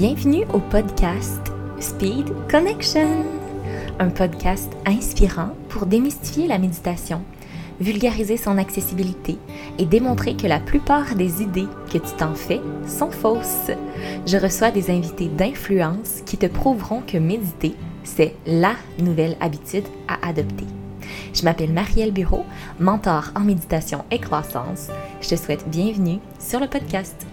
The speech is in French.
Bienvenue au podcast Speed Connection, un podcast inspirant pour démystifier la méditation, vulgariser son accessibilité et démontrer que la plupart des idées que tu t'en fais sont fausses. Je reçois des invités d'influence qui te prouveront que méditer, c'est la nouvelle habitude à adopter. Je m'appelle Marielle Bureau, mentor en méditation et croissance. Je te souhaite bienvenue sur le podcast.